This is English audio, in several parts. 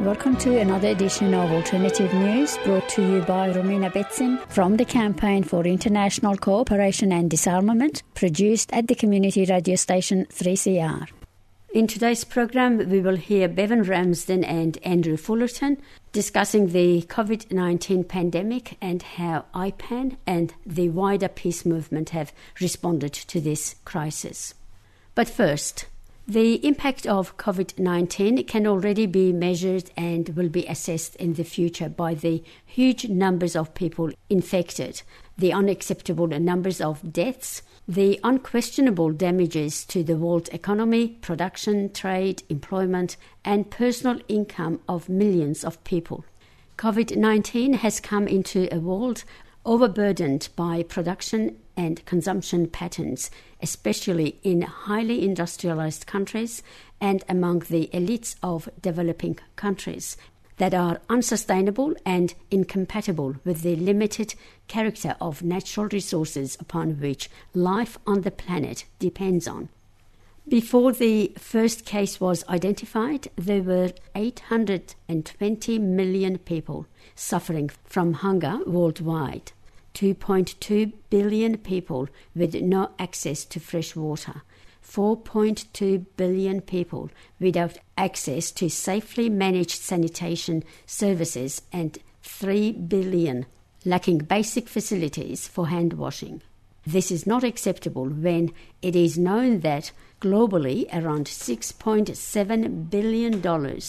Welcome to another edition of Alternative News brought to you by Romina Betsin from the Campaign for International Cooperation and Disarmament, produced at the community radio station 3CR. In today's program, we will hear Bevan Ramsden and Andrew Fullerton discussing the COVID 19 pandemic and how IPAN and the wider peace movement have responded to this crisis. But first, the impact of COVID 19 can already be measured and will be assessed in the future by the huge numbers of people infected, the unacceptable numbers of deaths, the unquestionable damages to the world economy, production, trade, employment, and personal income of millions of people. COVID 19 has come into a world overburdened by production and consumption patterns, especially in highly industrialized countries and among the elites of developing countries, that are unsustainable and incompatible with the limited character of natural resources upon which life on the planet depends on. Before the first case was identified, there were 820 million people suffering from hunger worldwide. 2.2 billion people with no access to fresh water, 4.2 billion people without access to safely managed sanitation services, and 3 billion lacking basic facilities for hand washing. This is not acceptable when it is known that globally around $6.7 billion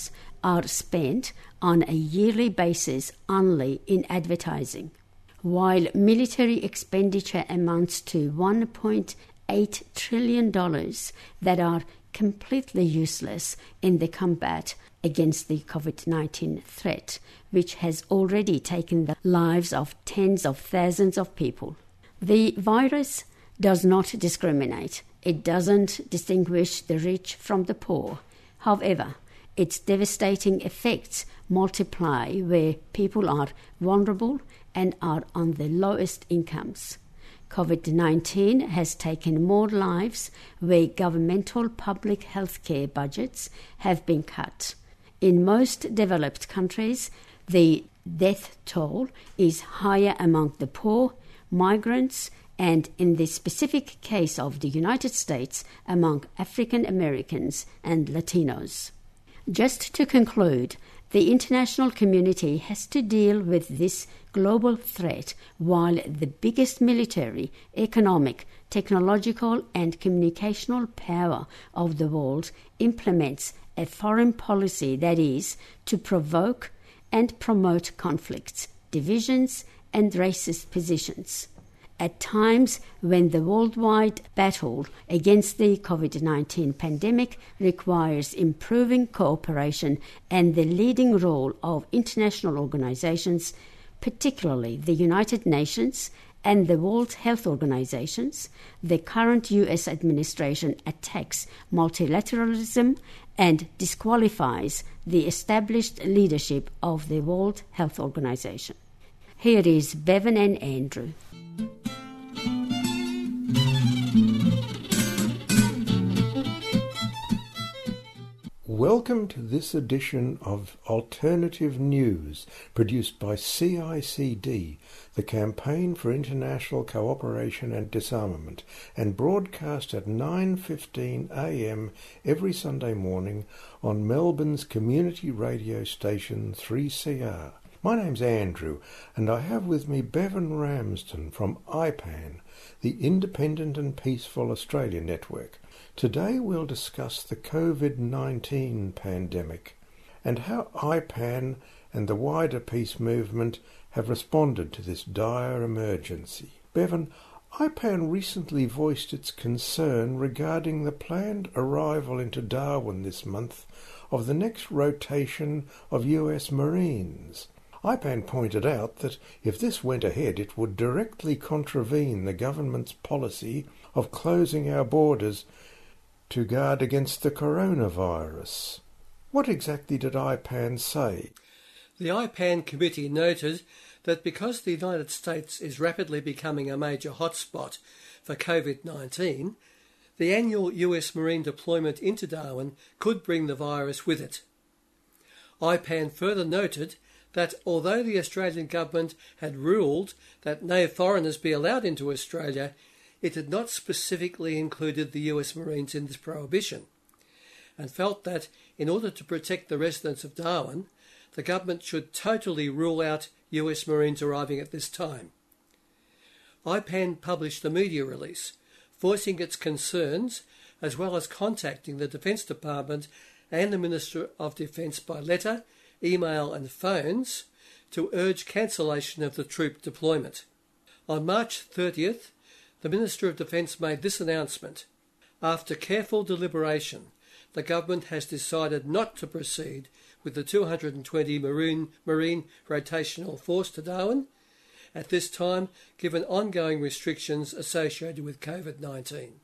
are spent on a yearly basis only in advertising while military expenditure amounts to $1.8 trillion that are completely useless in the combat against the COVID 19 threat, which has already taken the lives of tens of thousands of people. The virus does not discriminate, it doesn't distinguish the rich from the poor. However, its devastating effects multiply where people are vulnerable and are on the lowest incomes. COVID 19 has taken more lives where governmental public health care budgets have been cut. In most developed countries, the death toll is higher among the poor, migrants, and in the specific case of the United States, among African Americans and Latinos. Just to conclude, the international community has to deal with this global threat while the biggest military, economic, technological, and communicational power of the world implements a foreign policy that is to provoke and promote conflicts, divisions, and racist positions at times when the worldwide battle against the COVID 19 pandemic requires improving cooperation and the leading role of international organizations, particularly the United Nations and the World Health Organizations, the current US administration attacks multilateralism and disqualifies the established leadership of the World Health Organization. Here is Bevan and Andrew. Welcome to this edition of Alternative News, produced by CICD, the Campaign for International Cooperation and Disarmament, and broadcast at 9:15 a.m. every Sunday morning on Melbourne's community radio station 3CR. My name's Andrew, and I have with me Bevan Ramsden from IPAN, the Independent and Peaceful Australia Network. Today we'll discuss the COVID 19 pandemic and how IPAN and the wider peace movement have responded to this dire emergency. Bevan, IPAN recently voiced its concern regarding the planned arrival into Darwin this month of the next rotation of US Marines. IPAN pointed out that if this went ahead, it would directly contravene the government's policy of closing our borders to guard against the coronavirus. What exactly did IPAN say? The IPAN committee noted that because the United States is rapidly becoming a major hotspot for COVID 19, the annual US Marine deployment into Darwin could bring the virus with it. IPAN further noted that although the Australian government had ruled that no foreigners be allowed into Australia, it had not specifically included the US Marines in this prohibition, and felt that in order to protect the residents of Darwin, the government should totally rule out US Marines arriving at this time. IPAN published a media release voicing its concerns as well as contacting the Defence Department and the Minister of Defence by letter, email, and phones to urge cancellation of the troop deployment. On March 30th, the Minister of Defence made this announcement. After careful deliberation, the government has decided not to proceed with the 220 Marine, Marine Rotational Force to Darwin at this time, given ongoing restrictions associated with COVID 19.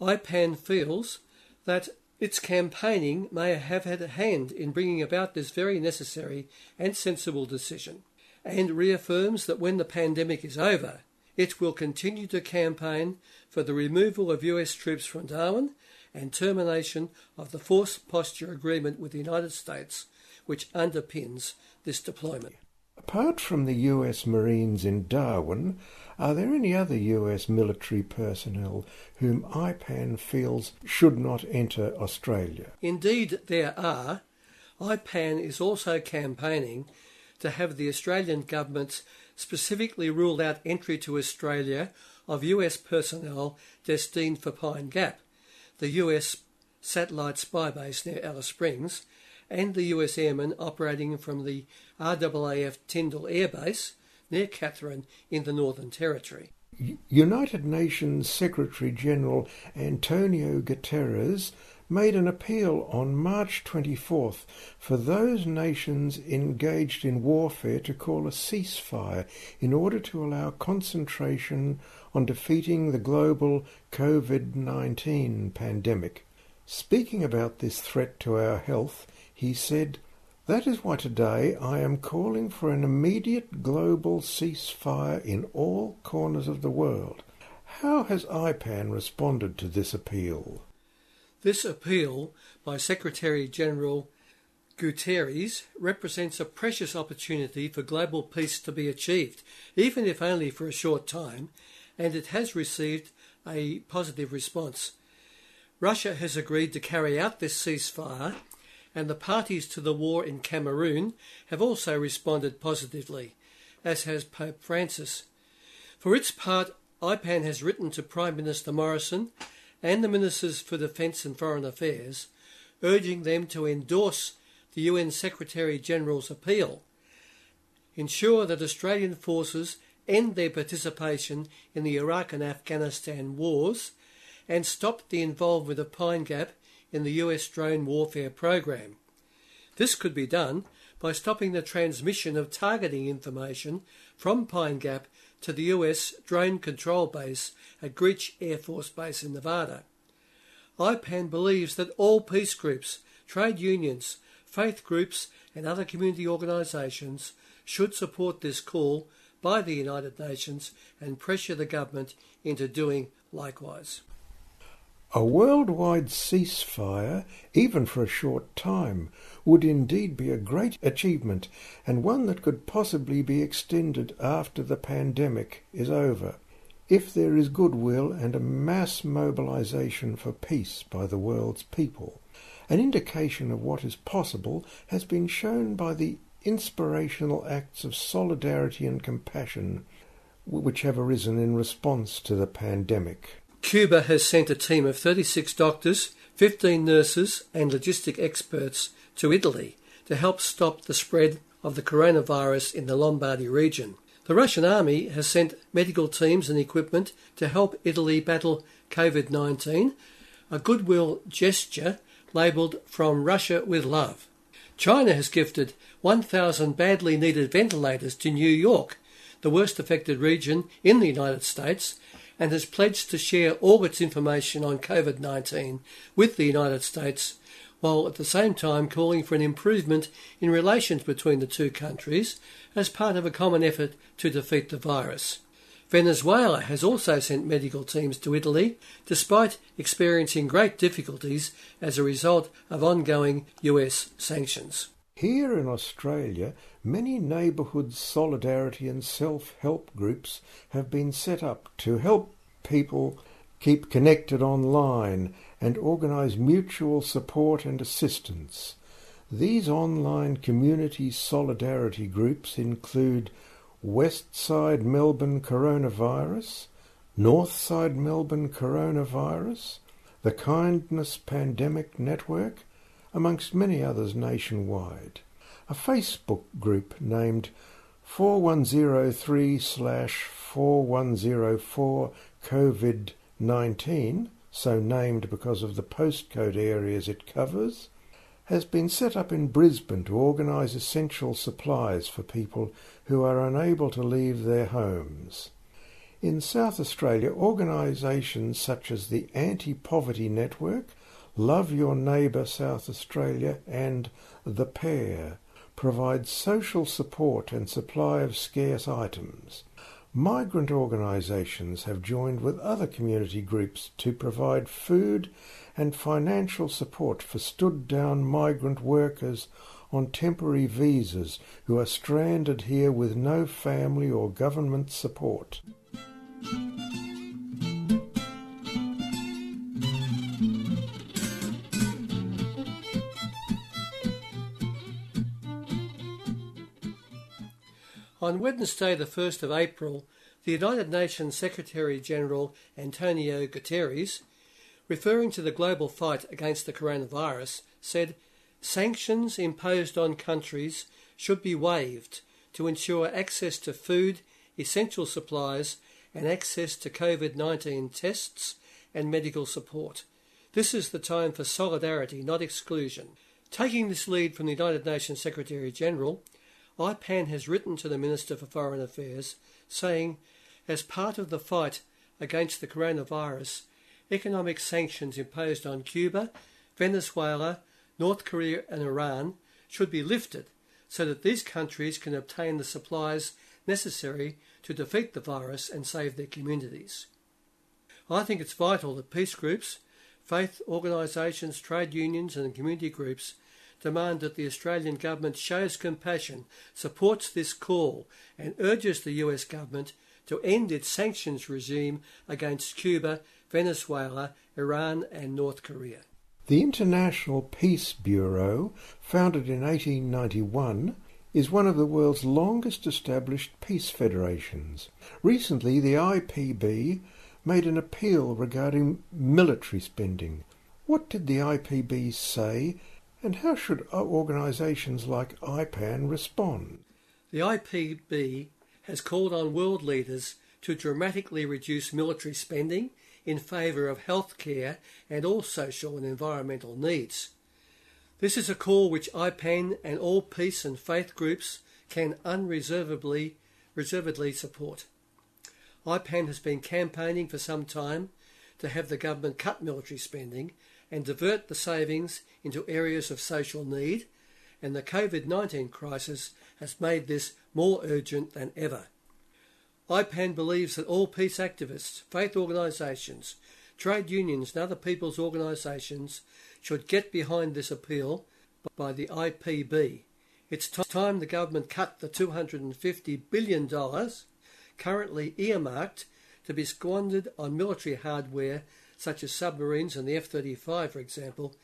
IPAN feels that its campaigning may have had a hand in bringing about this very necessary and sensible decision, and reaffirms that when the pandemic is over, it will continue to campaign for the removal of US troops from Darwin and termination of the force posture agreement with the United States, which underpins this deployment. Apart from the US Marines in Darwin, are there any other US military personnel whom IPAN feels should not enter Australia? Indeed, there are. IPAN is also campaigning to have the Australian government specifically ruled out entry to Australia of US personnel destined for Pine Gap, the US satellite spy base near Alice Springs, and the US airmen operating from the RAAF Tindal Air Base near Katherine in the Northern Territory. United Nations Secretary General Antonio Guterres made an appeal on March 24th for those nations engaged in warfare to call a ceasefire in order to allow concentration on defeating the global COVID 19 pandemic. Speaking about this threat to our health, he said, That is why today I am calling for an immediate global ceasefire in all corners of the world. How has IPAN responded to this appeal? This appeal by Secretary General Guterres represents a precious opportunity for global peace to be achieved, even if only for a short time, and it has received a positive response. Russia has agreed to carry out this ceasefire and the parties to the war in Cameroon have also responded positively, as has Pope Francis. For its part, IPAN has written to Prime Minister Morrison and the Ministers for Defence and Foreign Affairs, urging them to endorse the UN Secretary General's appeal, ensure that Australian forces end their participation in the Iraq and Afghanistan wars, and stop the involvement of Pine Gap in the US drone warfare program. This could be done by stopping the transmission of targeting information from Pine Gap to the US drone control base at Creech Air Force Base in Nevada. IPAN believes that all peace groups, trade unions, faith groups, and other community organisations should support this call by the United Nations and pressure the government into doing likewise. A worldwide ceasefire, even for a short time, would indeed be a great achievement and one that could possibly be extended after the pandemic is over, if there is goodwill and a mass mobilization for peace by the world's people. An indication of what is possible has been shown by the inspirational acts of solidarity and compassion which have arisen in response to the pandemic. Cuba has sent a team of 36 doctors, 15 nurses, and logistic experts to Italy to help stop the spread of the coronavirus in the Lombardy region. The Russian army has sent medical teams and equipment to help Italy battle COVID 19, a goodwill gesture labelled From Russia with Love. China has gifted 1,000 badly needed ventilators to New York, the worst affected region in the United States, and has pledged to share all its information on COVID 19 with the United States, while at the same time calling for an improvement in relations between the two countries as part of a common effort to defeat the virus. Venezuela has also sent medical teams to Italy, despite experiencing great difficulties as a result of ongoing US sanctions. Here in Australia, many neighbourhood solidarity and self-help groups have been set up to help people keep connected online and organise mutual support and assistance. These online community solidarity groups include Westside Melbourne Coronavirus, Northside Melbourne Coronavirus, the Kindness Pandemic Network, amongst many others nationwide. A Facebook group named 4103 4104 COVID 19, so named because of the postcode areas it covers, has been set up in Brisbane to organise essential supplies for people who are unable to leave their homes. In South Australia, organisations such as the Anti Poverty Network, Love Your Neighbour South Australia, and The Pair provide social support and supply of scarce items. Migrant organisations have joined with other community groups to provide food and financial support for stood down migrant workers on temporary visas who are stranded here with no family or government support. On Wednesday, the 1st of April, the United Nations Secretary General Antonio Guterres, referring to the global fight against the coronavirus, said sanctions imposed on countries should be waived to ensure access to food, essential supplies, and access to COVID 19 tests and medical support. This is the time for solidarity, not exclusion. Taking this lead from the United Nations Secretary General, IPAN has written to the Minister for Foreign Affairs saying, as part of the fight against the coronavirus, economic sanctions imposed on Cuba, Venezuela, North Korea, and Iran should be lifted so that these countries can obtain the supplies necessary to defeat the virus and save their communities. I think it's vital that peace groups, faith organisations, trade unions, and community groups demand that the Australian government shows compassion, supports this call, and urges the US government to end its sanctions regime against Cuba, Venezuela, Iran, and North Korea. The International Peace Bureau, founded in 1891, is one of the world's longest established peace federations. Recently, the IPB made an appeal regarding military spending. What did the IPB say and how should organisations like IPAN respond? The IPB has called on world leaders to dramatically reduce military spending in favour of health care and all social and environmental needs. This is a call which IPAN and all peace and faith groups can unreservedly reservedly support. IPAN has been campaigning for some time to have the government cut military spending and divert the savings into areas of social need, and the COVID 19 crisis has made this more urgent than ever. IPAN believes that all peace activists, faith organisations, trade unions, and other people's organisations should get behind this appeal by the IPB. It's time the government cut the $250 billion currently earmarked to be squandered on military hardware such as submarines and the F 35, for example,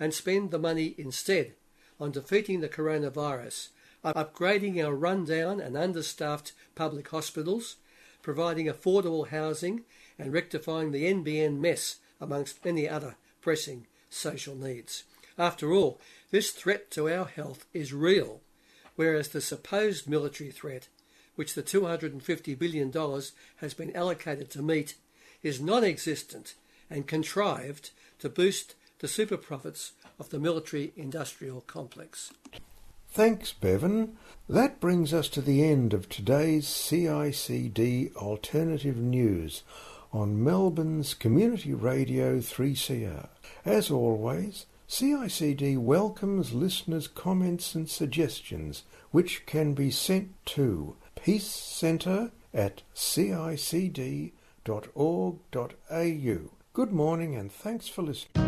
and spend the money instead on defeating the coronavirus, upgrading our rundown and understaffed public hospitals, providing affordable housing, and rectifying the NBN mess, amongst many other pressing social needs. After all, this threat to our health is real, whereas the supposed military threat, which the $250 billion has been allocated to meet, is non existent and contrived to boost the super profits of the military industrial complex. Thanks, Bevan. That brings us to the end of today's CICD Alternative News on Melbourne's Community Radio 3CR. As always, CICD welcomes listeners' comments and suggestions, which can be sent to Peace Centre at cicd.org.au. Good morning and thanks for listening.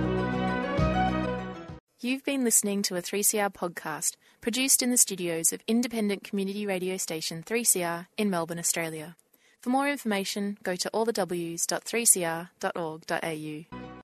You've been listening to a 3CR podcast produced in the studios of independent community radio station 3CR in Melbourne, Australia. For more information, go to allthews.3cr.org.au.